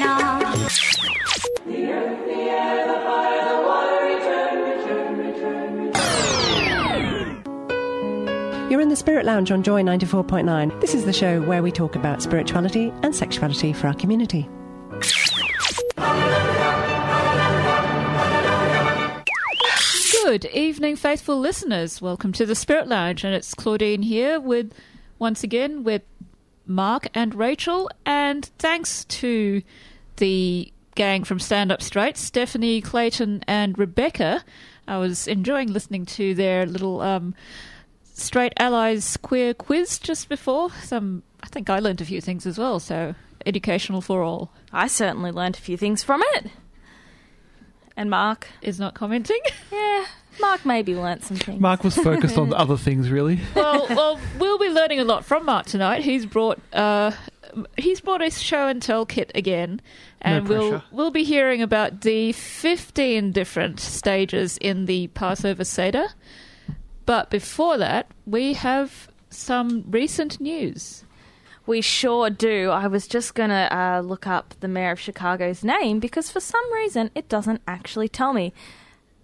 You're in the Spirit Lounge on Joy 94.9. This is the show where we talk about spirituality and sexuality for our community. Good evening, faithful listeners. Welcome to the Spirit Lounge, and it's Claudine here with, once again, with Mark and Rachel. And thanks to the gang from Stand Up Straight, Stephanie, Clayton, and Rebecca. I was enjoying listening to their little um, Straight Allies queer quiz just before. Some, I think I learned a few things as well. So educational for all. I certainly learned a few things from it. And Mark, Is not commenting. yeah, Mark maybe learnt some things. Mark was focused on other things, really. well, well, we'll be learning a lot from Mark tonight. He's brought uh, he's brought a show and tell kit again, and No we'll we'll be hearing about the fifteen different stages in the Passover Seder. But before that, we have some recent news. We sure do. I was just going to uh, look up the mayor of Chicago's name because for some reason it doesn't actually tell me.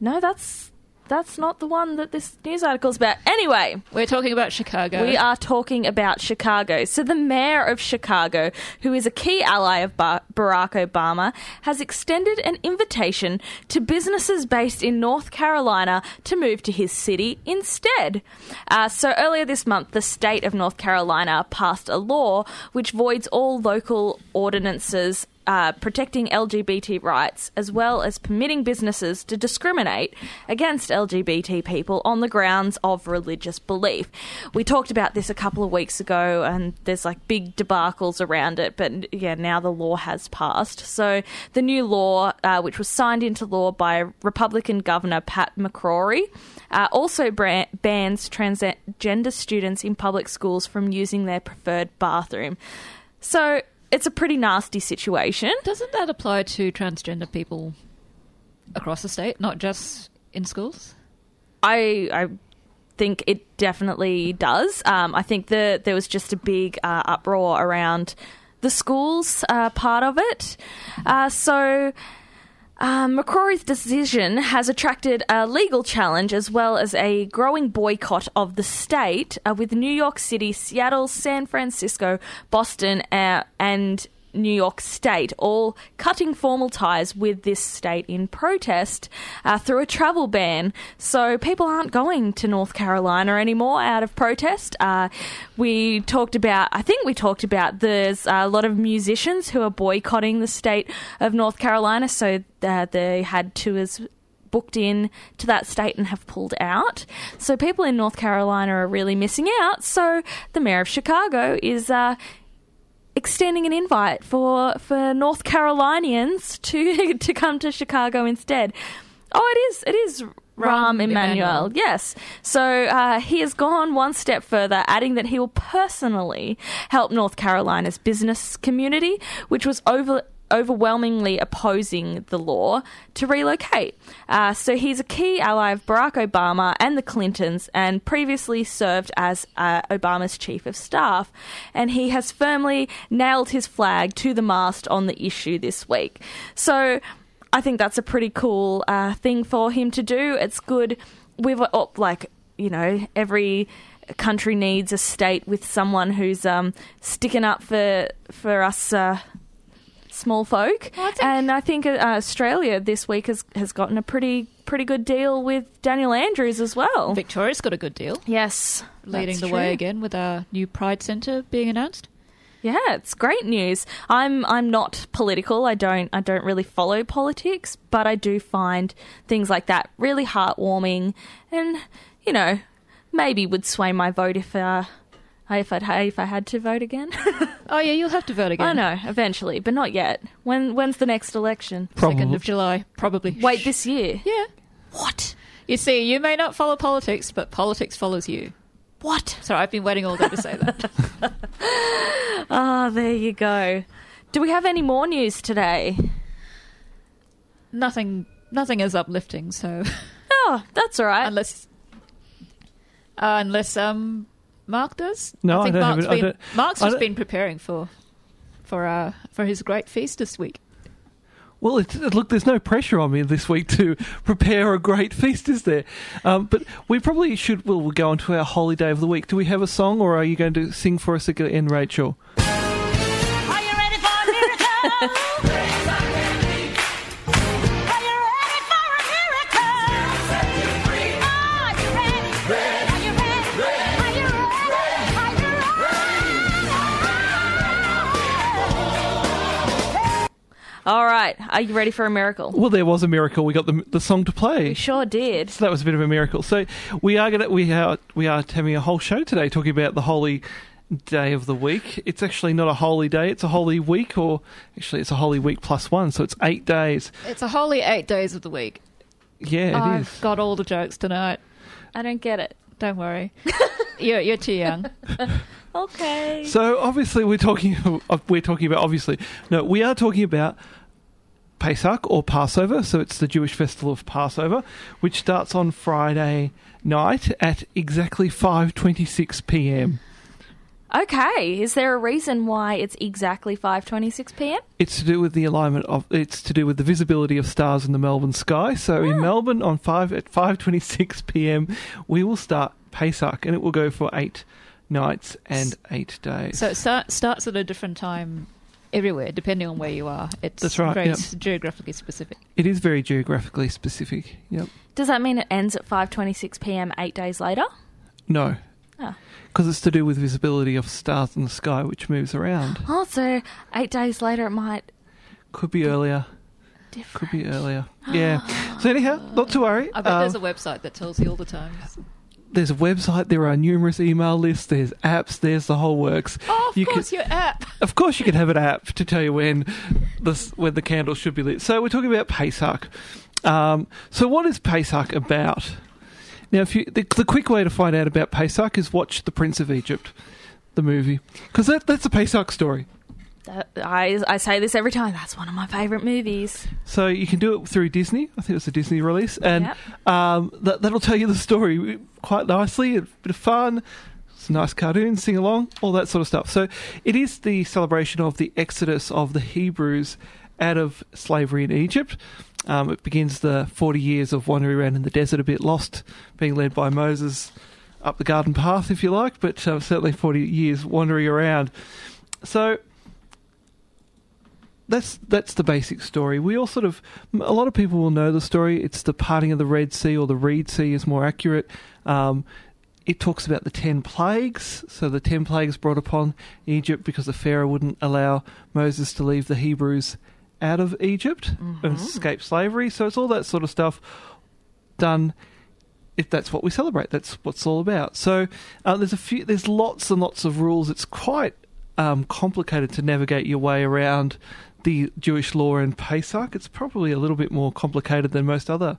No, that's that's not the one that this news article's about. Anyway, We're talking about Chicago. We are talking about Chicago. So, the mayor of Chicago, who is a key ally of Ba- Barack Obama, has extended an invitation to businesses based in North Carolina to move to his city instead. Uh, so, earlier this month, the state of North Carolina passed a law which voids all local ordinances uh, protecting LGBT rights, as well as permitting businesses to discriminate against LGBT people on the grounds of religious belief. We talked about this a couple of weeks ago, and there's like big debacles around it, but yeah, now the law has passed. So the new law, uh, which was signed into law by Republican Governor Pat McCrory, uh, also bans transgender students in public schools from using their preferred bathroom. So it's a pretty nasty situation. Doesn't that apply to transgender people across the state, not just in schools? I I think it definitely does. Um, I think that there was just a big uh, uproar around the schools uh, part of it. Uh, so. Um, McCrory's decision has attracted a legal challenge as well as a growing boycott of the state, uh, with New York City, Seattle, San Francisco, Boston, uh, and New York State all cutting formal ties with this state in protest uh, through a travel ban. So people aren't going to North Carolina anymore out of protest. Uh, we talked about, I think we talked about there's a lot of musicians who are boycotting the state of North Carolina. So uh, they had tours booked in to that state and have pulled out. So people in North Carolina are really missing out. So the mayor of Chicago is uh, extending an invite for for North Carolinians to to come to Chicago instead. Oh, it is it is Rahm. Emanuel. Yes. So uh, he has gone one step further, adding that he will personally help North Carolina's business community, which was over overwhelmingly opposing the law to relocate. Uh, so he's a key ally of Barack Obama and the Clintons, and previously served as uh, Obama's chief of staff. And he has firmly nailed his flag to the mast on the issue this week. So I think that's a pretty cool uh, thing for him to do. It's good. We've oh, like you know every country needs a state with someone who's um, sticking up for for us. Small folk. and I think uh, Australia this week has, has gotten a pretty pretty good deal with Daniel Andrews as well. Victoria's got a good deal, yes, leading the way again with our new Pride Centre being announced. Yeah, it's great news. I'm I'm not political. I don't I don't really follow politics, but I do find things like that really heartwarming, and you know, maybe would sway my vote if uh, If I if I had to vote again, Oh yeah, you'll have to vote again. I again. know eventually, but not yet. When when's the next election? Second of July, probably. Wait, this year? Yeah. What? You see, you may not follow politics, but politics follows you. What? Sorry, I've been waiting all day to say that. Ah, there you go. Do we have any more news today? nothing, nothing is uplifting. So Oh, that's all right. unless, uh, unless um, Mark does. No, I think I Mark's. Been Mark's just been preparing for, for uh, for his great feast this week. Well, it's, look, there's no pressure on me this week to prepare a great feast, is there? Um, but we probably should. Well, we'll go on to our holy day of the week. Do we have a song, or are you going to sing for us again, Rachel? All right, are you ready for a miracle? Well, there was a miracle. We got the the song to play. We sure did. So that was a bit of a miracle. So we are gonna we are we are having a whole show today talking about the holy day of the week. It's actually not a holy day; it's a holy week, or actually, it's a holy week plus one. So it's eight days. It's a holy eight days of the week. Yeah, it I've is. got all the jokes tonight. I don't get it. Don't worry. you're you're too young. Okay. So obviously, we're talking we're talking about obviously no, we are talking about Pesach or Passover. So it's the Jewish festival of Passover, which starts on Friday night at exactly five twenty six p.m. Okay. Is there a reason why it's exactly 5:26 p.m.? It's to do with the alignment of. It's to do with the visibility of stars in the Melbourne sky. So in hmm. Melbourne on five at five twenty six p.m. we will start Pesach, and it will go for eight nights and eight days. So it start, starts at a different time everywhere, depending on where you are. It's That's right, very yep. geographically specific. it is very geographically specific. Yep. Does that mean it ends at 5:26 p.m. 8 days later? No. Oh. Because it's to do with visibility of stars in the sky, which moves around. Also, 8 days later it might Could be earlier. differ. Could be earlier. Yeah. So anyhow, not to worry. I bet Um, there's a website that tells you all the times. There's a website. There are numerous email lists. There's apps. There's the whole works. Oh, of You course, your app. Of course, you can have an app to tell you when the when the candle should be lit. So we're talking about Pesach. Um, so what is Pesach about? Now, if you the, the quick way to find out about Pesach is watch The Prince of Egypt, the movie, because that, that's a Pesach story. That- I, I say this every time. That's one of my favourite movies. So you can do it through Disney. I think it was a Disney release, and Yep. um, that that'll tell you the story quite nicely. A bit of fun. It's a nice cartoon, sing along, all that sort of stuff. So it is the celebration of the exodus of the Hebrews out of slavery in Egypt. Um, it begins the 40 years of wandering around in the desert, a bit lost, being led by Moses up the garden path, if you like, but uh, certainly 40 years wandering around. So that's that's the basic story. We all sort of a lot of people will know the story. It's the parting of the Red Sea or the Reed Sea is more accurate. Um, it talks about the ten plagues. So the ten plagues brought upon Egypt because the Pharaoh wouldn't allow Moses to leave the Hebrews out of Egypt and escape slavery. So it's all that sort of stuff done. If that's what we celebrate, that's what's all about. So uh, there's a few, there's lots and lots of rules. It's quite um, complicated to navigate your way around the Jewish law and Pesach. It's probably a little bit more complicated than most other,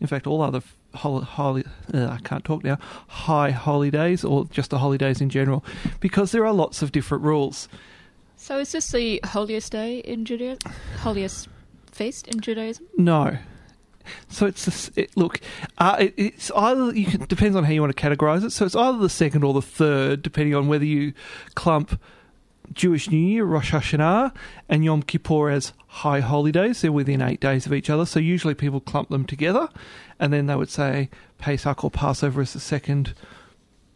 in fact, all other holy, holy uh, I can't talk now, high holidays or just the holidays in general, because there are lots of different rules. So is this the holiest day in Judaism? Holiest feast in Judaism? No. So it's this, it, look, uh, it, it's either you can depends on how you want to categorize it. So it's either the second or the third, depending on whether you clump Jewish New Year, Rosh Hashanah, and Yom Kippur as high holidays. They're within eight days of each other. So usually people clump them together, and then they would say Pesach or Passover is the second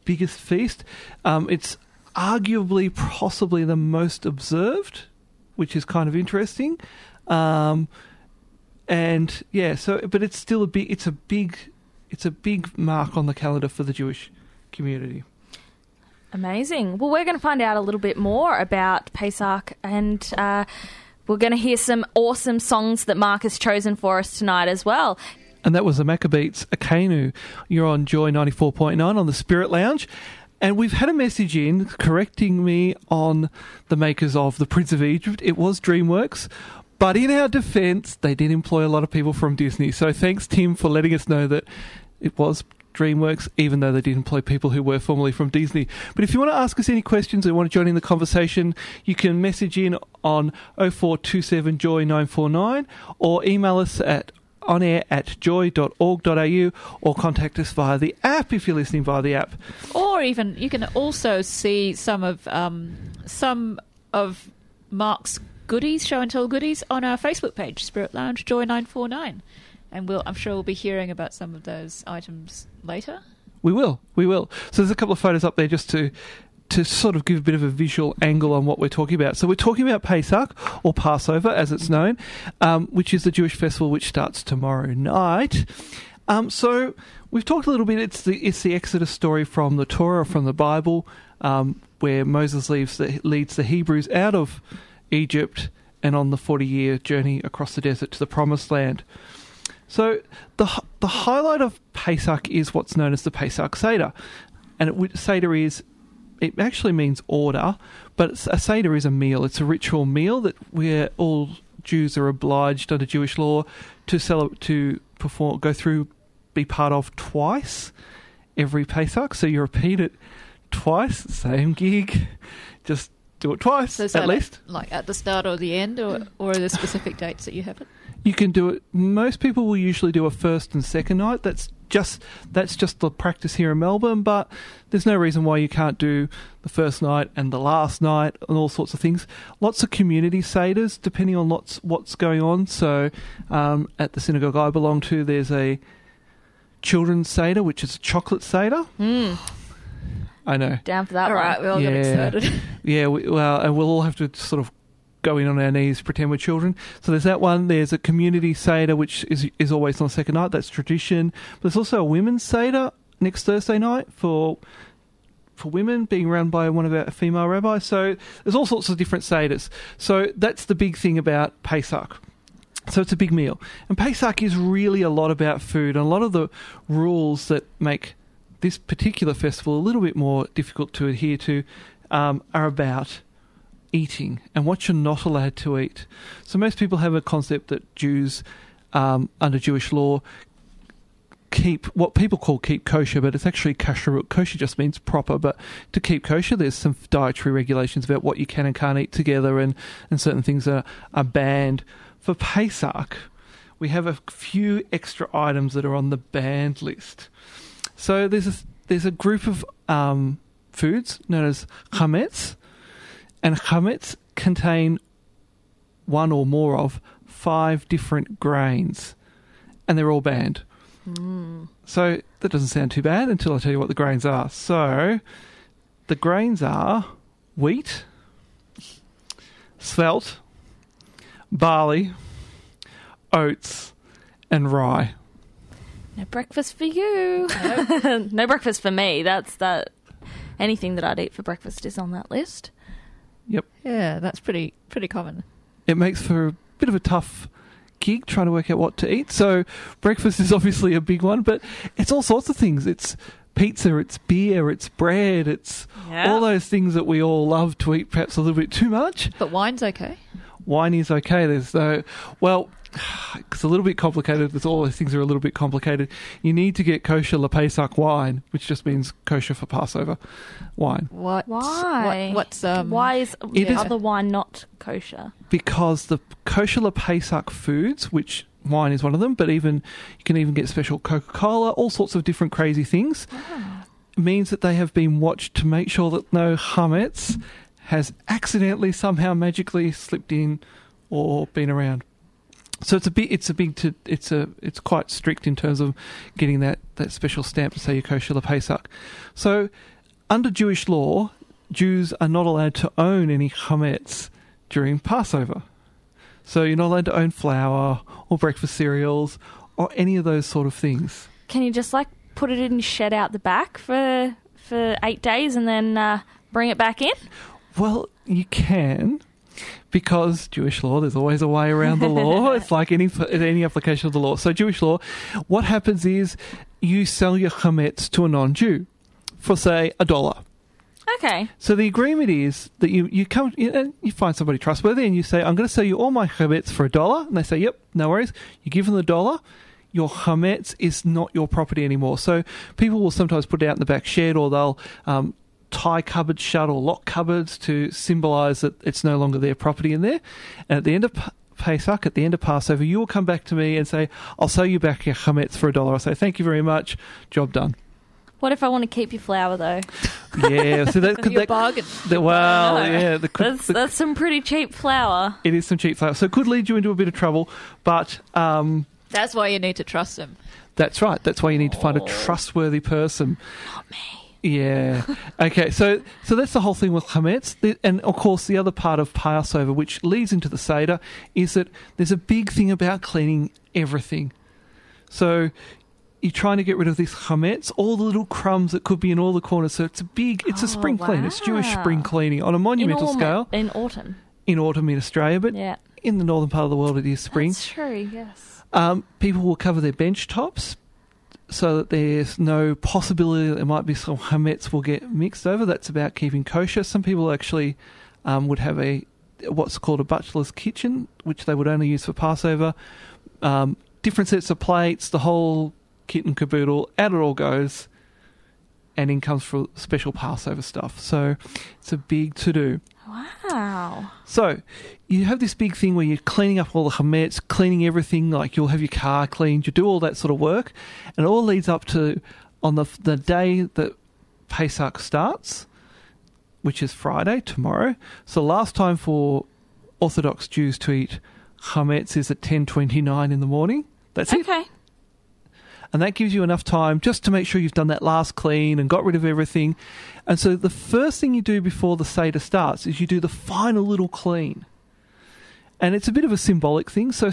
biggest feast. Um, it's arguably, possibly the most observed, which is kind of interesting. Um, and yeah, so but it's still a big. It's a big. It's a big mark on the calendar for the Jewish community. Amazing. Well, we're going to find out a little bit more about Pesach and uh, we're going to hear some awesome songs that Mark has chosen for us tonight as well. And that was the Maccabeats Akenu. You're on Joy 94.9 on the Spirit Lounge. And we've had a message in correcting me on the makers of The Prince of Egypt. It was DreamWorks. But in our defense, they did employ a lot of people from Disney. So thanks, Tim, for letting us know that it was DreamWorks, even though they did employ people who were formerly from Disney. But if you want to ask us any questions or want to join in the conversation, you can message in on 0427 Joy 949 or email us at on air at joy.org.au or contact us via the app if you're listening via the app. Or even you can also see some of um, some of Mark's goodies, show and tell goodies, on our Facebook page, Spirit Lounge Joy nine four nine, and we'll I'm sure we'll be hearing about some of those items later. We will, we will. So there's a couple of photos up there just to to sort of give a bit of a visual angle on what we're talking about. So we're talking about Pesach or Passover, as it's known, um, which is the Jewish festival which starts tomorrow night. Um, so we've talked a little bit. It's the it's the Exodus story from the Torah, from the Bible, um, where Moses leaves the, leads the Hebrews out of Egypt and on the forty year journey across the desert to the Promised Land. So the the highlight of Pesach is what's known as the Pesach Seder, and it, Seder is it actually means order, but it's, a Seder is a meal. It's a ritual meal that where all Jews are obliged under Jewish law to cel- to perform, go through, be part of twice every Pesach. So you repeat it twice, same gig, just do it twice So at least. like at the start or the end, or or are there specific dates that you have it? You can do it. Most people will usually do a first and second night. That's just that's just the practice here in Melbourne. But there's no reason why you can't do the first night and the last night and all sorts of things. Lots of community seders, depending on lots what's going on. So um, at the synagogue I belong to, there's a children's seder, which is a chocolate seder. Mm, I know. down for that All one. right, we all got Yeah. excited. Yeah, we, well, and we'll all have to sort of go in on our knees, pretend we're children. So there's that one. There's a community seder, which is is always on the second night. That's tradition. But there's also a women's seder next Thursday night for for women, being run by one of our female rabbis. So there's all sorts of different seders. So that's the big thing about Pesach. So it's a big meal. And Pesach is really a lot about food and a lot of the rules that make this particular festival a little bit more difficult to adhere to um, are about eating and what you're not allowed to eat. So most people have a concept that Jews, um, under Jewish law, keep what people call keep kosher, but it's actually kasher. Kosher just means proper, but to keep kosher, there's some dietary regulations about what you can and can't eat together, and, and certain things are, are banned. For Pesach, we have a few extra items that are on the banned list. So there's a, there's a group of um, foods known as chametz, and chametz contain one or more of five different grains, and they're all banned. Hmm. So that doesn't sound too bad until I tell you what the grains are. So the grains are wheat, spelt, barley, oats, and rye. No breakfast for you. no breakfast for me. That's that. Anything that I'd eat for breakfast is on that list. Yeah, that's pretty pretty common. It makes for a bit of a tough gig trying to work out what to eat. So breakfast is obviously a big one, but it's all sorts of things. It's pizza, it's beer, it's bread, it's all those things that we all love to eat perhaps a little bit too much. But wine's okay. Wine is okay. There's no, well, it's a little bit complicated. There's all those things are a little bit complicated. You need to get kosher Le Pesach wine, which just means kosher for Passover wine, What? Why? What, what's um? Why is It the is- other wine not kosher? because the kosher Le Pesach foods, which wine is one of them, but even you can even get special Coca Cola, all sorts of different crazy things, means that they have been watched to make sure that no chametz has accidentally somehow magically slipped in or been around. So it's a bit, it's a big, to, it's a, it's quite strict in terms of getting that, that special stamp to say you're kosher Pesach. So under Jewish law, Jews are not allowed to own any chametz during Passover. So you're not allowed to own flour or breakfast cereals or any of those sort of things. Can you just like put it in shed out the back for for eight days and then uh, bring it back in? Well, you can, because Jewish law. There's always a way around the law. it's like any any application of the law. So Jewish law, what happens is you sell your chametz to a non-Jew for say a dollar. Okay. So the agreement is that you you come you, know, you find somebody trustworthy and you say, "I'm going to sell you all my chametz for a dollar," and they say, "Yep, no worries." You give them the dollar. Your chametz is not your property anymore. So people will sometimes put it out in the back shed, or they'll um, tie cupboards shut or lock cupboards to symbolise that it's no longer their property in there. And at the end of Pesach, at the end of Passover, you will come back to me and say, "I'll sell you back your chametz for a dollar." I say, "Thank you very much, job done." What if I want to keep your flour though? Yeah, so that could Your that, bargain. that- well, yeah, the, That's the- that's some pretty cheap flour. it is some cheap flour, so it could lead you into a bit of trouble. But um, That's why you need to trust him. that's right. That's why you need to find a trustworthy person. Not me. Yeah. okay. So so that's the whole thing with chametz, and of course the other part of Passover, which leads into the seder, is that there's a big thing about cleaning everything. So you're trying to get rid of this chametz, all the little crumbs that could be in all the corners. So it's a big, it's a Oh, spring clean. It's Jewish spring cleaning on a monumental in, scale in autumn. in autumn in Australia, but Yeah. in the northern part of the world it is spring. That's true. Yes. Um, people will cover their bench tops so that there's no possibility that there might be some chametz will get mixed over. That's about keeping kosher. Some people actually um, would have a what's called a butler's kitchen, which they would only use for Passover. Um, different sets of plates, the whole kit and caboodle. Out it all goes, and in comes for special Passover stuff. So it's a big to do. Wow. So, you have this big thing where you're cleaning up all the chametz, cleaning everything, like you'll have your car cleaned, you do all that sort of work, and it all leads up to on the the day that Pesach starts, which is Friday, tomorrow. So, last time for Orthodox Jews to eat chametz is at 10.29 in the morning. That's it. Okay. And that gives you enough time just to make sure you've done that last clean and got rid of everything. And so the first thing you do before the Seder starts is you do the final little clean. And it's a bit of a symbolic thing. So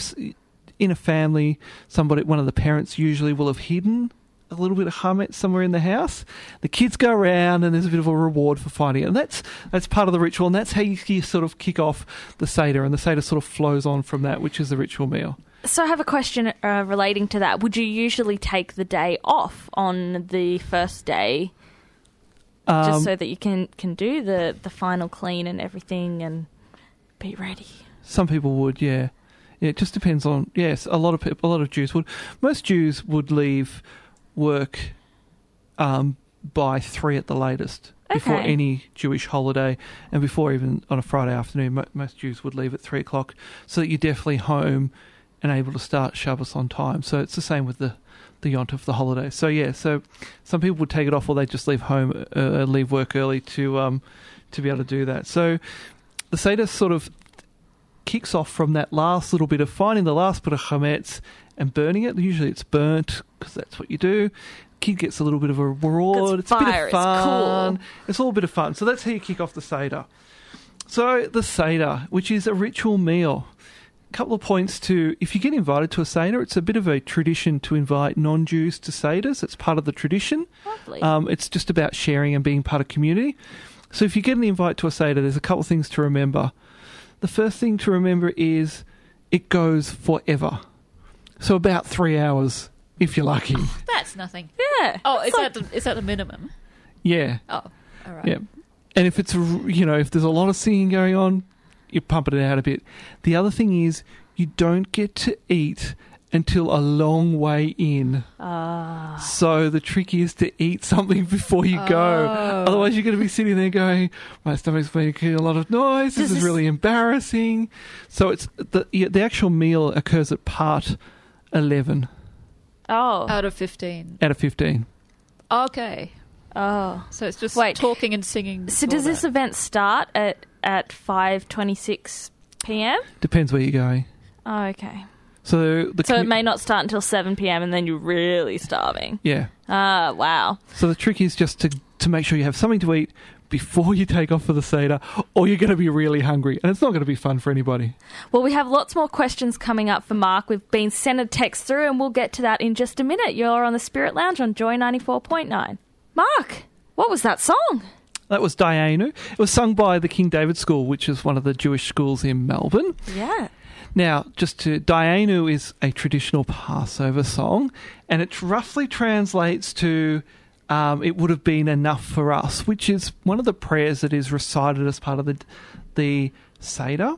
in a family, somebody, one of the parents usually will have hidden a little bit of chametz somewhere in the house. The kids go around and there's a bit of a reward for finding it. And that's, that's part of the ritual. And that's how you, you sort of kick off the Seder. And the Seder sort of flows on from that, which is the ritual meal. So I have a question uh, relating to that. Would you usually take the day off on the first day, Um, just so that you can can do the the final clean and everything and be ready? Some people would, yeah. Yeah, it just depends on. Yes, a lot of people, a lot of Jews would. Most Jews would leave work um, by three at the latest before Okay. any Jewish holiday, and before even on a Friday afternoon. Mo- most Jews would leave at three o'clock, so that you're definitely home and able to start Shabbos on time. So it's the same with the the Yontif, the holiday. So yeah, so some people would take it off, or they just leave home, uh, leave work early to um to be able to do that. So the Seder sort of kicks off from that last little bit of finding the last bit of chametz and burning it. Usually it's burnt because that's what you do. Kid gets a little bit of a reward. It's It's, a bit fire, of it's fun. cool. It's all a bit of fun. So that's how you kick off the Seder. So the Seder, which is a ritual meal. A couple of points to if you get invited to a Seder, it's a bit of a tradition to invite non Jews to Seders. It's part of the tradition. Lovely. Um, it's just about sharing and being part of community. So if you get an invite to a Seder, there's a couple of things to remember. The first thing to remember is it goes forever. So about three hours, if you're lucky. That's nothing. yeah. Oh, It's is like- that the, is that the minimum? Yeah, Oh, all right. yeah. And if it's, you know, if there's a lot of singing going on, you're pumping it out a bit. The other thing is you don't get to eat until a long way in. Ah. So the trick is to eat something before you go. Oh. Otherwise, you're going to be sitting there going, "My stomach's making a lot of noise. This Does is really embarrassing." So it's the the actual meal occurs at part eleven oh. Out of 15. out of fifteen. Okay. oh. So it's just Wait. talking and singing. So before does this event start at at five twenty six p.m.? Depends where you're going. Oh, okay. So the So it commu- may not start until seven p.m. and then you're really starving. yeah. Ah, wow. So the trick is just to to make sure you have something to eat before you take off for the seder, or you're going to be really hungry, and it's not going to be fun for anybody. Well, we have lots more questions coming up for Mark. We've been sent a text through, and we'll get to that in just a minute. You're on the Spirit Lounge on Joy 94.9. Mark, what was that song? That was Dayenu. It was sung by the King David School, which is one of the Jewish schools in Melbourne. Yeah. Now, just to Dayenu is a traditional Passover song, and it roughly translates to um, it would have been enough for us, which is one of the prayers that is recited as part of the the Seder.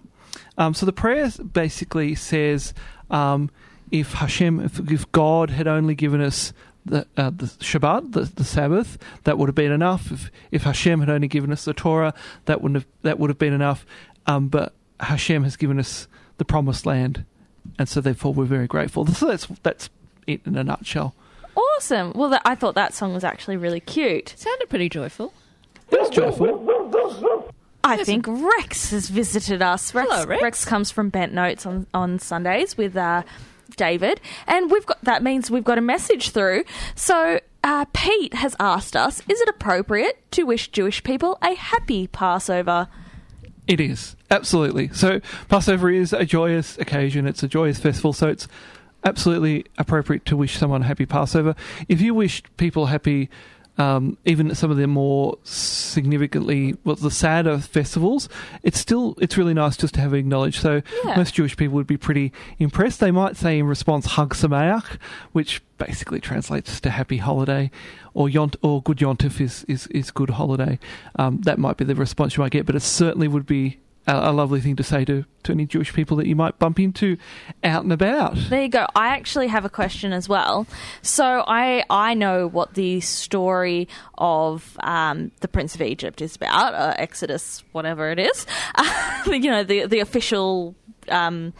Um, so the prayer basically says, um, if Hashem, if, if God had only given us the, uh, the Shabbat, the, the Sabbath, that would have been enough. If, if Hashem had only given us the Torah, that wouldn't have that would have been enough. Um, but Hashem has given us the Promised Land, and so therefore we're very grateful. So that's that's it in a nutshell. Awesome. Well, that, I thought that song was actually really cute. Sounded pretty joyful. That's joyful. I think Rex has visited us. Rex, Hello, Rex. comes from Bent Notes on, on Sundays with uh, David, and we've got that means we've got a message through. So uh, Pete has asked us: Is it appropriate to wish Jewish people a happy Passover? It is absolutely. So Passover is a joyous occasion. It's a joyous festival. So it's absolutely appropriate to wish someone happy Passover. If you wish people happy, um, even some of the more significantly, well, the sadder festivals, it's still it's really nice just to have it acknowledged. So Yeah. most Jewish people would be pretty impressed. They might say in response Hag Sameach, which basically translates to happy holiday, or Yont or Good Yontif is is, is good holiday. Um, that might be the response you might get, but it certainly would be a, a lovely thing to say to, to any Jewish people that you might bump into out and about. There you go. I actually have a question as well. So I I know what the story of um, the Prince of Egypt is about, uh, Exodus, whatever it is. you know the the official um,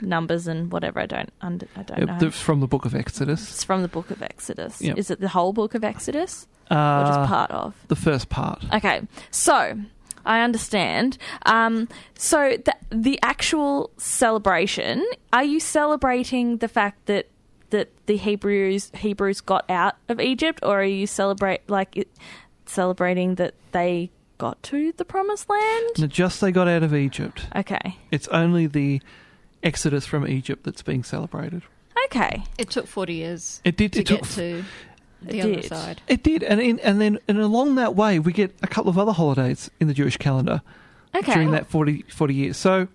numbers and whatever. I don't under, I don't know. Uh, the- from the book of Exodus. it's from the Book of Exodus. Yep. Is it the whole Book of Exodus or just Uh, part of? the first part. Okay, so I understand. Um, so the, the actual celebration, are you celebrating the fact that that the Hebrews Hebrews got out of Egypt, or are you celebrate like celebrating that they got to the Promised Land? Now, just they got out of Egypt. Okay, It's only the Exodus from Egypt that's being celebrated. okay, It took 40 years It did. to It get took. to the It other did. side. It did, and in, and then and along that way, we get a couple of other holidays in the Jewish calendar okay. during that 40, 40 years. So,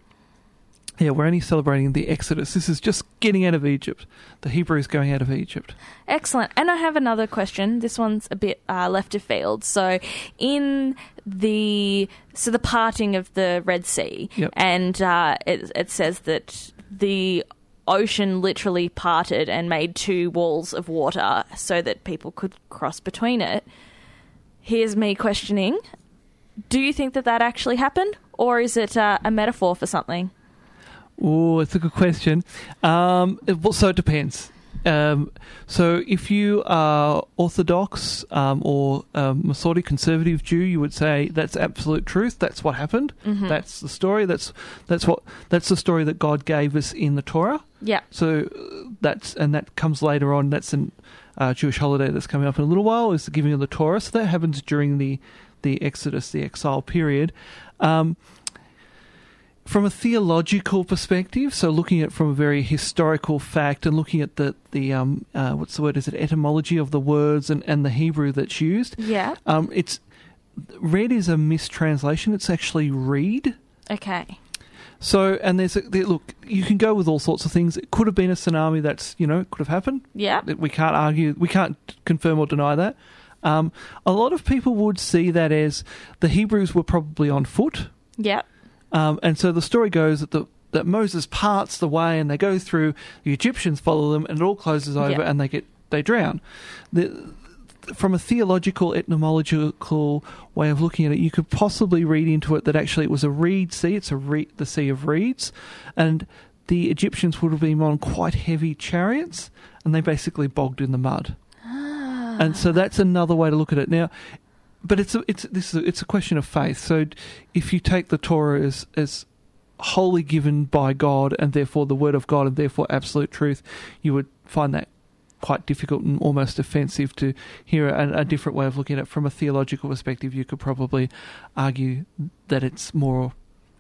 yeah, we're only celebrating the Exodus. This is just getting out of Egypt. The Hebrews going out of Egypt. Excellent. And I have another question. This one's a bit uh, left of field. So, in the so the parting of the Red Sea, Yep. and uh, it, it says that the ocean literally parted and made two walls of water so that people could cross between it. Here's me questioning: Do you think that that actually happened, or is it uh, a metaphor for something? Oh, it's a good question. Um, it, well, so it depends. Um, so if you are Orthodox um, or um, Masorti conservative Jew, you would say that's absolute truth. That's what happened. That's the story. That's that's what that's the story that God gave us in the Torah. Yeah. So uh, that's and that comes later on. That's a uh, Jewish holiday that's coming up in a little while. Is the giving of the Torah. So that happens during the the Exodus, the exile period. Um, from a theological perspective, so looking at it from a very historical fact and looking at the the um, uh, what's the word? Is it etymology of the words and, and the Hebrew that's used? Yeah. Um, it's red is a mistranslation. It's actually reed. Okay. So, and there's a, there, look, you can go with all sorts of things. It could have been a tsunami. That's you know could have happened. Yeah. We can't argue. We can't confirm or deny that. Um, a lot of people would see that as the Hebrews were probably on foot, Yeah. Um, and so the story goes that the that Moses parts the way and they go through. The Egyptians follow them, and it all closes over, Yeah. and they get they drown. The, from a theological, etymological way of looking at it, you could possibly read into it that actually it was a reed sea. It's a re- the sea of reeds, and the Egyptians would have been on quite heavy chariots, and they basically bogged in the mud. And so that's another way to look at it. Now, but it's a, it's this is a, it's a question of faith. So if you take the Torah as as wholly given by God and therefore the word of God and therefore absolute truth, you would find that quite difficult and almost offensive to hear a, a different way of looking at it from a theological perspective. You could probably argue that it's more.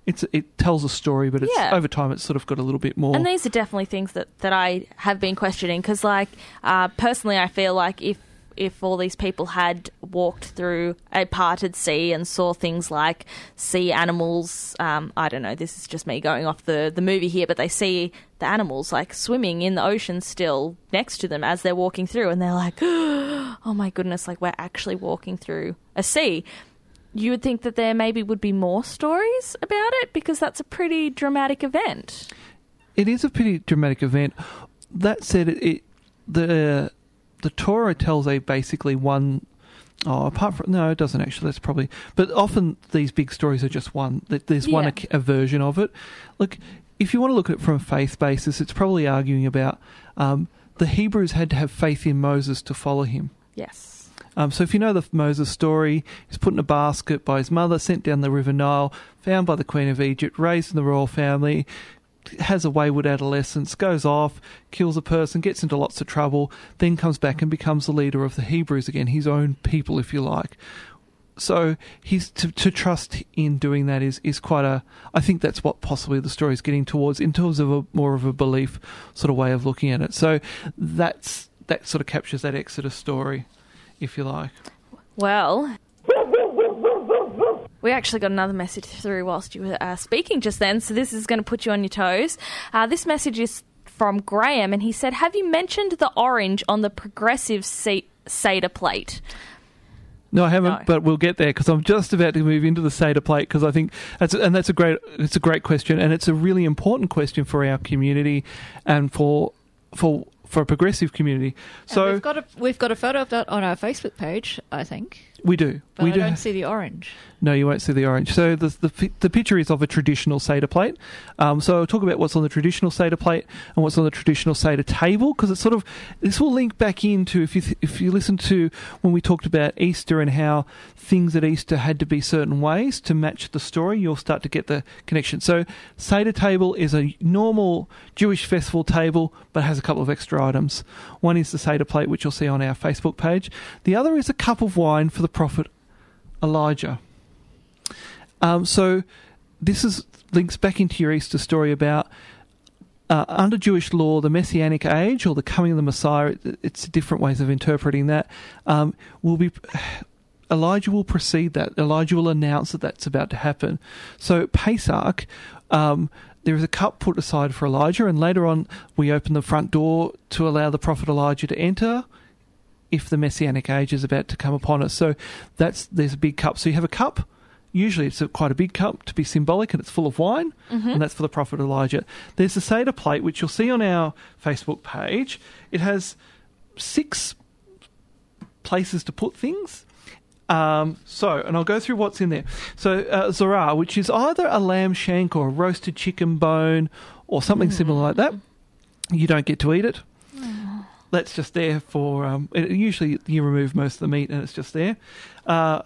It's it tells a story, but it's Yeah. over time it's sort of got a little bit more. And these are definitely things that, that I have been questioning because, like, uh, personally, I feel like if if all these people had walked through a parted sea and saw things like sea animals, um, I don't know, this is just me going off the, the movie here, but they see the animals like swimming in the ocean still next to them as they're walking through, and they're like, oh my goodness, like we're actually walking through a sea. You would think that there maybe would be more stories about it because that's a pretty dramatic event. It is a pretty dramatic event. That said, it, it the the Torah tells a basically one. Oh, apart from no, it doesn't actually. That's probably. But often these big stories are just one. There's one Yeah. a, a version of it. Look, if you want to look at it from a faith basis, it's probably arguing about um, the Hebrews had to have faith in Moses to follow him. Yes. Um, so if you know the Moses story, he's put in a basket by his mother, sent down the River Nile, found by the Queen of Egypt, raised in the royal family, has a wayward adolescence, goes off, kills a person, gets into lots of trouble, then comes back and becomes the leader of the Hebrews again, his own people, if you like. So he's to, to trust in doing that is is quite a. I think that's what possibly the story is getting towards in terms of a more of a belief sort of way of looking at it. So that's that sort of captures that Exodus story, if you like. Well, we actually got another message through whilst you were uh, speaking just then, so this is going to put you on your toes. Uh, this message is from Graham, and he said, Have you mentioned the orange on the progressive se- Seder plate? No, I haven't, No. but we'll get there because I'm just about to move into the Seder plate because I think that's and that's a great it's a great question and it's a really important question for our community and for for for a progressive community. And So we've got a we've got a photo of that on our Facebook page, I think. We do But we I do don't see the orange. No, you won't see the orange. So the the, the picture is of a traditional Seder plate. Um, so I'll talk about what's on the traditional Seder plate and what's on the traditional Seder table because it's sort of this will link back into if you th- if you listen to when we talked about Easter and how things at Easter had to be certain ways to match the story. You'll start to get the connection. So Seder table is a normal Jewish festival table, but has a couple of extra items. One is the Seder plate, which you'll see on our Facebook page. The other is a cup of wine for the prophet Elijah. Um, so this is links back into your Easter story about uh, under Jewish law, the Messianic age or the coming of the Messiah. it- It's different ways of interpreting that. Um, will be Elijah will precede that. Elijah will announce that that's about to happen. So Pesach. Um, there is a cup put aside for Elijah, and later on, we open the front door to allow the prophet Elijah to enter if the messianic age is about to come upon us. So that's there's a big cup. So you have a cup. Usually it's a, quite a big cup to be symbolic, and it's full of wine, and that's for the prophet Elijah. There's the Seder plate, which you'll see on our Facebook page. It has six places to put things. Um, so, and I'll go through what's in there. So, uh, Zeroa, which is either a lamb shank or a roasted chicken bone or something similar like that. You don't get to eat it. That's just there for. Um, it, usually, you remove most of the meat and it's just there. Uh,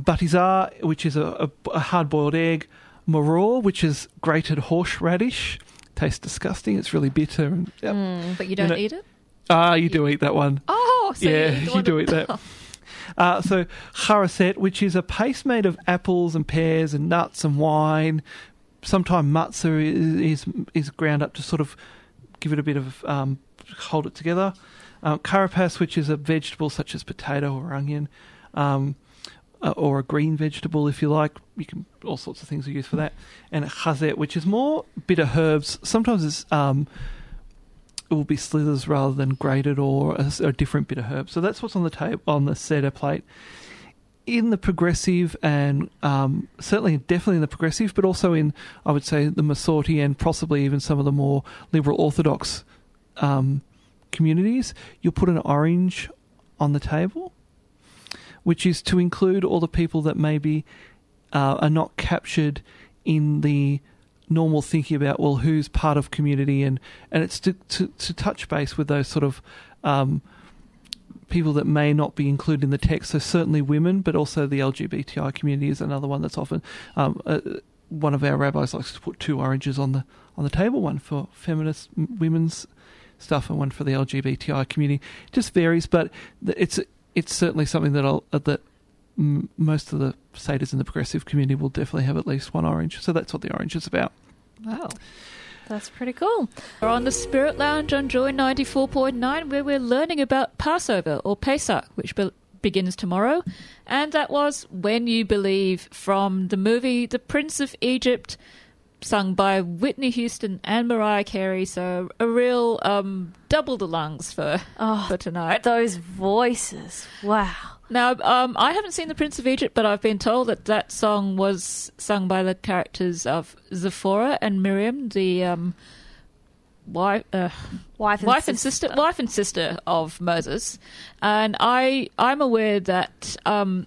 beitzah, which is a, a, a hard-boiled egg. Maror, which is grated horseradish. Tastes disgusting. It's really bitter. And, yep. But you don't know- eat it? Ah, you do eat that one. Oh, so yeah, you, you do eat that. Uh, so charoset, which is a paste made of apples and pears and nuts and wine. Sometimes matzah is, is is ground up to sort of give it a bit of um, hold it together. Uh, karpas, which is a vegetable such as potato or onion, um, uh, or a green vegetable if you like. You can all sorts of things are used for that. And chazet, which is more bitter herbs. Sometimes it's um, it will be slithers rather than grated or a, a different bit of herb. So that's what's on the table on the Seder plate. In the progressive and um, certainly, definitely in the progressive, but also in I would say the Masorti and possibly even some of the more liberal Orthodox um, communities, you'll put an orange on the table, which is to include all the people that maybe uh, are not captured in the normal thinking about well who's part of community and and it's to to, to touch base with those sort of um, people that may not be included in the text so certainly women but also the LGBTI community is another one that's often um, uh, one of our rabbis likes to put two oranges on the on the table one for feminist women's stuff and one for the LGBTI community it just varies but it's it's certainly something that I'll, uh, that most of the seders in the progressive community will definitely have at least one orange. So that's what the orange is about. Wow. That's pretty cool. We're on the Spirit Lounge on Joy 94.9 where we're learning about Passover or Pesach, which be- begins tomorrow. And that was When You Believe from the movie The Prince of Egypt sung by Whitney Houston and Mariah Carey. So a real um, double the lungs for Oh, for tonight. Those voices. Wow. Now, um, I haven't seen The Prince of Egypt, but I've been told that that song was sung by the characters of Zephora and Miriam, the um, wife, uh, Wife and, wife and sister, wife and sister of Moses. And I, I'm aware that um,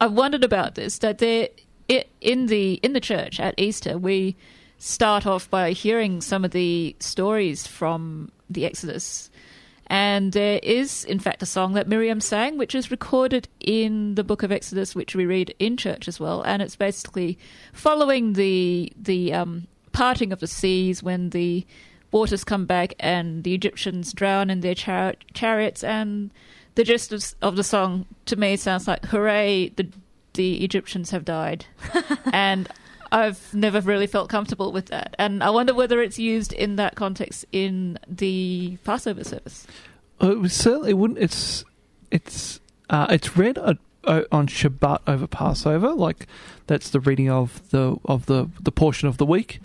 I've wondered about this. That there, it, in the in the church at Easter, we start off by hearing some of the stories from the Exodus. And there is, in fact, a song that Miriam sang, which is recorded in the book of Exodus, which we read in church as well. And it's basically following the the um, parting of the seas when the waters come back and the Egyptians drown in their char- chariots. And the gist of, of the song, to me, sounds like "Hooray! The the Egyptians have died." and I've never really felt comfortable with that, and I wonder whether it's used in that context in the Passover service. Uh, It certainly wouldn't. It's it's uh, it's read uh, uh, on Shabbat over Passover, like that's the reading of the of the the portion of the week.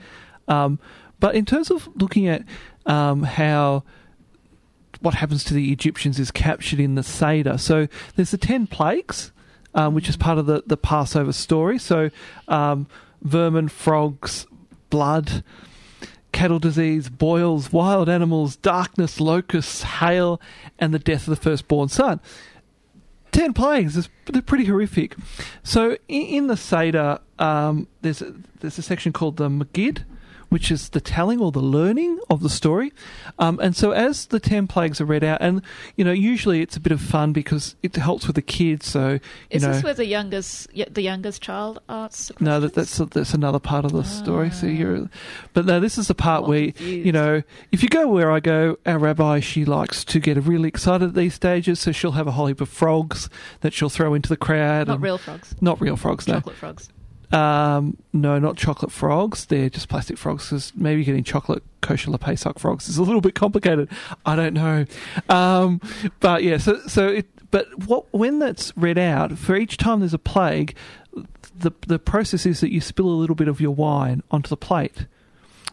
Um, but in terms of looking at um, how what happens to the Egyptians is captured in the Seder. So there's the ten plagues, um, which is part of the, the Passover story. So um, vermin, frogs, blood, cattle disease, boils, wild animals, darkness, locusts, hail, and the death of the firstborn son. Ten plagues. is- They're pretty horrific. So in, in the Seder, um, there's a, there's a section called the Megid, which is the telling or the learning of the story. Um, and so as the ten plagues are read out, and you know, usually it's a bit of fun because it helps with the kids. So you Is know, this where the youngest the youngest child arts? no, that, that's that's another part of the story. So you're, but no, this is the part I'm where you know if you go where I go, our rabbi she likes to get really excited at these stages, so she'll have a whole heap of frogs that she'll throw into the crowd. not real frogs, not real frogs. No, chocolate frogs. Um, no, not chocolate frogs. They're just plastic frogs. Because maybe getting chocolate kosher Pesach frogs is a little bit complicated. I don't know, um, but yeah. So so it. But what when that's read out for each time there's a plague, the the process is that you spill a little bit of your wine onto the plate,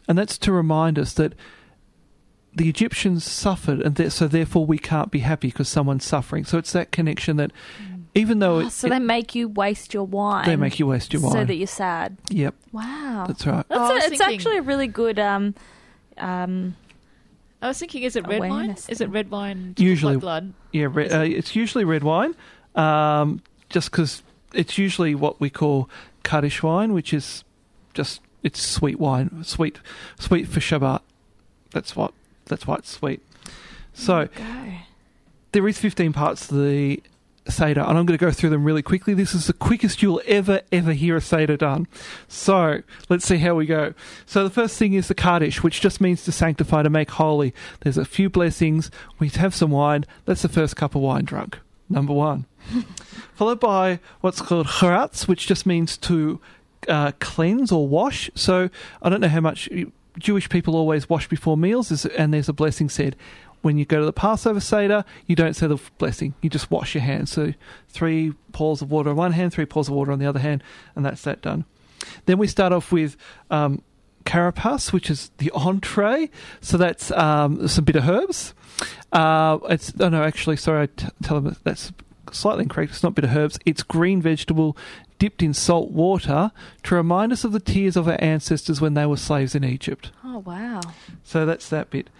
and that's to remind us that. The Egyptians suffered, and so therefore we can't be happy because someone's suffering. So it's that connection that, even though Oh, it, so they make you waste your wine. they make you waste your wine, So that you're sad. yep, Wow. that's right. That's Oh, I a, was it's thinking- actually a really good um um I was thinking, is it red wine? Awareness Is it red wine? Usually- blood. Yeah, re- uh, it's usually red wine, um, just because it's usually what we call Kiddush wine, which is just it's sweet wine, sweet, sweet for Shabbat. That's what. That's why it's sweet. So there is 15 parts to the Seder, and I'm going to go through them really quickly. This is the quickest you'll ever, ever hear a Seder done. So let's see how we go. So the first thing is the Kaddish, which just means to sanctify, to make holy. There's a few blessings. We have some wine. That's the first cup of wine drunk. Number one. Followed by what's called charatz, which just means to uh, cleanse or wash. So I don't know how much Jewish people always wash before meals, and there's a blessing said. When you go to the Passover Seder, you don't say the blessing. You just wash your hands. So three pours of water on one hand, three pours of water on the other hand, and that's that done. Then we start off with um, karpas, which is the entree. So that's um, some bitter herbs. Uh, it's oh no, actually, sorry, I t- tell them that's slightly incorrect. It's not bitter herbs. It's green vegetable dipped in salt water to remind us of the tears of our ancestors when they were slaves in Egypt. Oh wow. So that's that bit.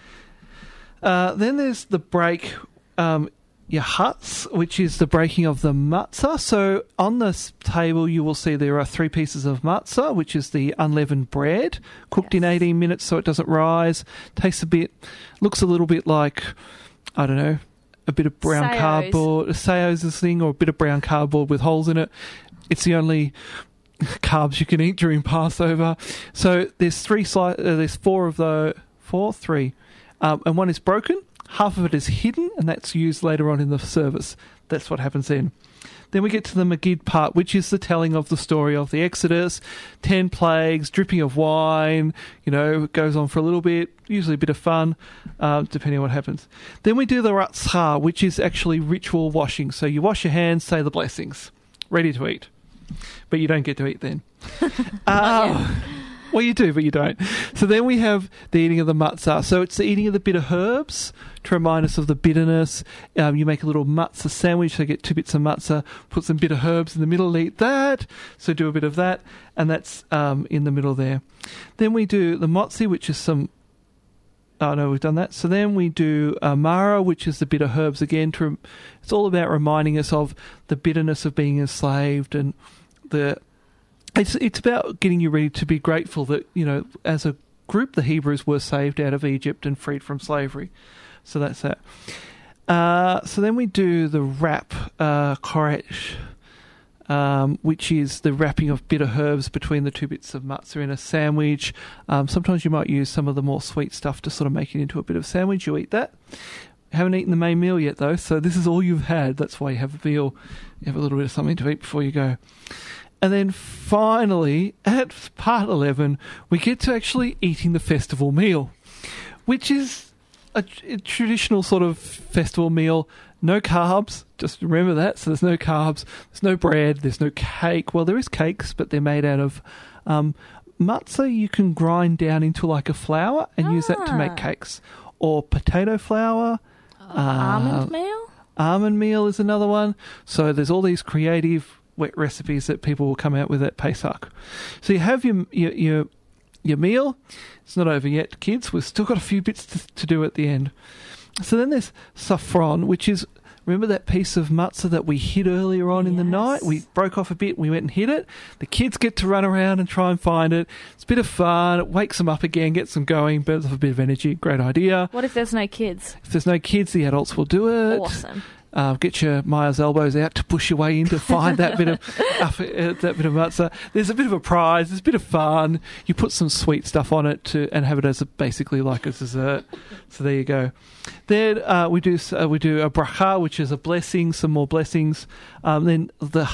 Uh, then there's the break, um, Yachatz, which is the breaking of the matzah. So on this table, you will see there are three pieces of matzah, which is the unleavened bread, cooked in 18 minutes so it doesn't rise. Tastes a bit, looks a little bit like, I don't know, a bit of brown Saos. cardboard. Saos thing, or a bit of brown cardboard with holes in it. It's the only carbs you can eat during Passover. So there's three sli- uh, there's four of the four, three, um, and one is broken. Half of it is hidden, and that's used later on in the service. That's what happens then. Then we get to the Megid part, which is the telling of the story of the Exodus, ten plagues, dripping of wine. You know, it goes on for a little bit, usually a bit of fun, uh, depending on what happens. Then we do the Ratzah, which is actually ritual washing. So you wash your hands, say the blessings, ready to eat, but you don't get to eat then. Uh, well, you do, but you don't. So then we have the eating of the matzah. So it's the eating of the bitter herbs to remind us of the bitterness. Um, you make a little matzah sandwich. So get two bits of matzah, put some bitter herbs in the middle, eat that. So do a bit of that, and that's um, in the middle there. Then we do the motzi, which is some Oh no, we've done that. So then we do uh, Mara, which is the bitter herbs again. To it's all about reminding us of the bitterness of being enslaved and the. It's it's about getting you ready to be grateful that you know as a group the Hebrews were saved out of Egypt and freed from slavery. So that's that. Uh, so then we do the wrap uh, korech, um, which is the wrapping of bitter herbs between the two bits of matzah in a sandwich. Um, sometimes you might use some of the more sweet stuff to sort of make it into a bit of sandwich. You eat that. Haven't eaten the main meal yet though, so this is all you've had. That's why you have a meal. You have a little bit of something to eat before you go. And then finally, at part 11, we get to actually eating the festival meal, which is a, a traditional sort of festival meal. No carbs, just remember that. So there's no carbs, there's no bread, there's no cake. Well, there is cakes, but they're made out of um, matzah. You can grind down into like a flour and use that to make Ah. cakes, or potato flour. Almond uh, meal? Almond meal is another one. So there's all these creative wet recipes that people will come out with at Pesach. So you have your your your, your meal. It's not over yet, kids. We've still got a few bits to, to do at the end. So then there's tzafun, which is remember that piece of matzah that we hid earlier on in the night. We broke off a bit. We went and hid it. The kids get to run around and try and find it. It's a bit of fun. It wakes them up again, gets them going, burns off a bit of energy. Great idea. What if there's no kids? If there's no kids, the adults will do it. Awesome. Uh, get your Myers elbows out to push your way in to find that bit of uh, that bit of matzah. There's a bit of a prize. There's a bit of fun. You put some sweet stuff on it to and have it as a, basically like a dessert. So there you go. Then uh, we do uh, we do a bracha, which is a blessing, some more blessings. Um, then the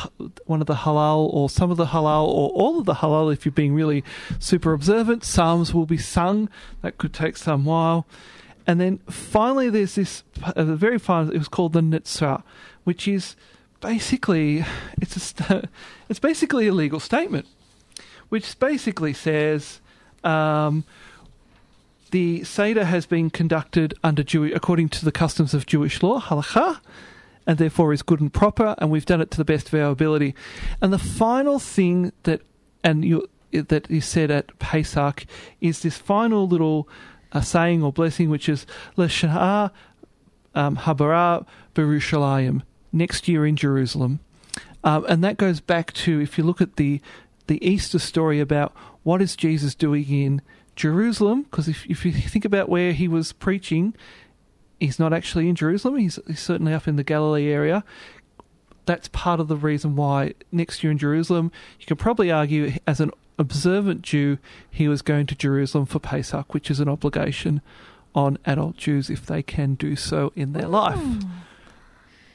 one of the Hallel or some of the Hallel or all of the Hallel, if you're being really super observant, psalms will be sung. That could take some while. And then finally, there's this uh, very final. It was called the Nirtzah, which is basically it's a st- it's basically a legal statement, which basically says um, the seder has been conducted under Jew- according to the customs of Jewish law, halacha, and therefore is good and proper, and we've done it to the best of our ability. And the final thing that and you that is said at Pesach is this final little uh, saying or blessing, which is L'shana um, habara Berushalayim, next year in Jerusalem. Um, and that goes back to if you look at the the Easter story about what is Jesus doing in Jerusalem, because if if you think about where he was preaching, he's not actually in Jerusalem. He's, he's certainly up in the Galilee area. That's part of the reason why next year in Jerusalem, you can probably argue as an observant Jew, he was going to Jerusalem for Pesach, which is an obligation on adult Jews if they can do so in their life.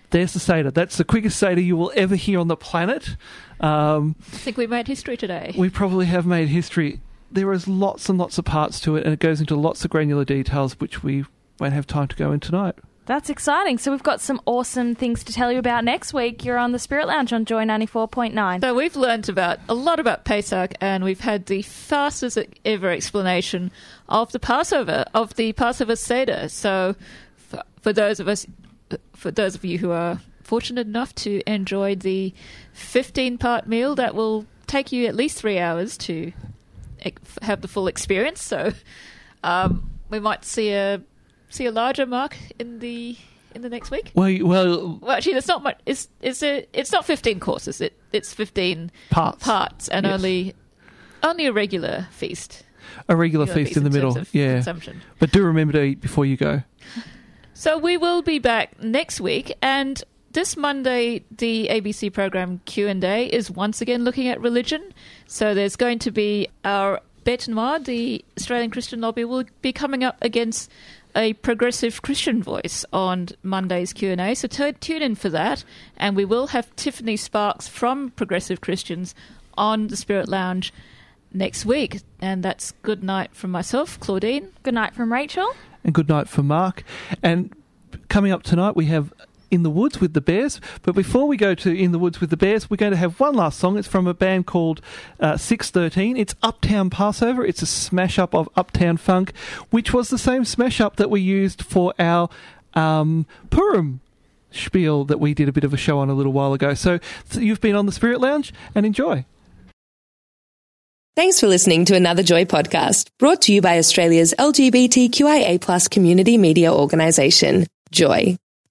There's the Seder. That's the quickest Seder you will ever hear on the planet. Um, I think we made history today. we probably have made history. There is lots and lots of parts to it, and it goes into lots of granular details, which we won't have time to go into tonight. That's exciting. So we've got some awesome things to tell you about next week. You're on the Spirit Lounge on Joy 94.9. So we've learned about a lot about Pesach, and we've had the fastest ever explanation of the Passover, of the Passover Seder. So, for, for those of us, for those of you who are fortunate enough to enjoy the 15-part meal, that will take you at least three hours to have the full experience. So, um, we might see a see a larger mark in the in the next week. Well, well, Well, actually, there's not much. It's it's a it's not 15 courses. It it's 15 parts. parts and Yes. only only a regular feast. A regular Regular feast in the middle. Yeah. consumption. But do remember to eat before you go. So we will be back next week, and this Monday the ABC program Q and A is once again looking at religion. So there's going to be our Bête Noire, the Australian Christian lobby, will be coming up against a progressive Christian voice on Monday's Q and A. So t- tune in for that, and we will have Tiffany Sparks from Progressive Christians on the Spirit Lounge next week. And that's good night from myself, Claudine. Good night from Rachel. And good night for Mark. And coming up tonight, we have In the Woods with the Bears. But before we go to In the Woods with the Bears, we're going to have one last song. It's from a band called uh, 613. It's Uptown Passover. It's a smash up of Uptown Funk, which was the same smash up that we used for our um, Purim spiel that we did a bit of a show on a little while ago. So, so you've been on the Spirit Lounge and enjoy. Thanks for listening to another Joy podcast brought to you by Australia's LGBTQIA plus community media organisation, Joy.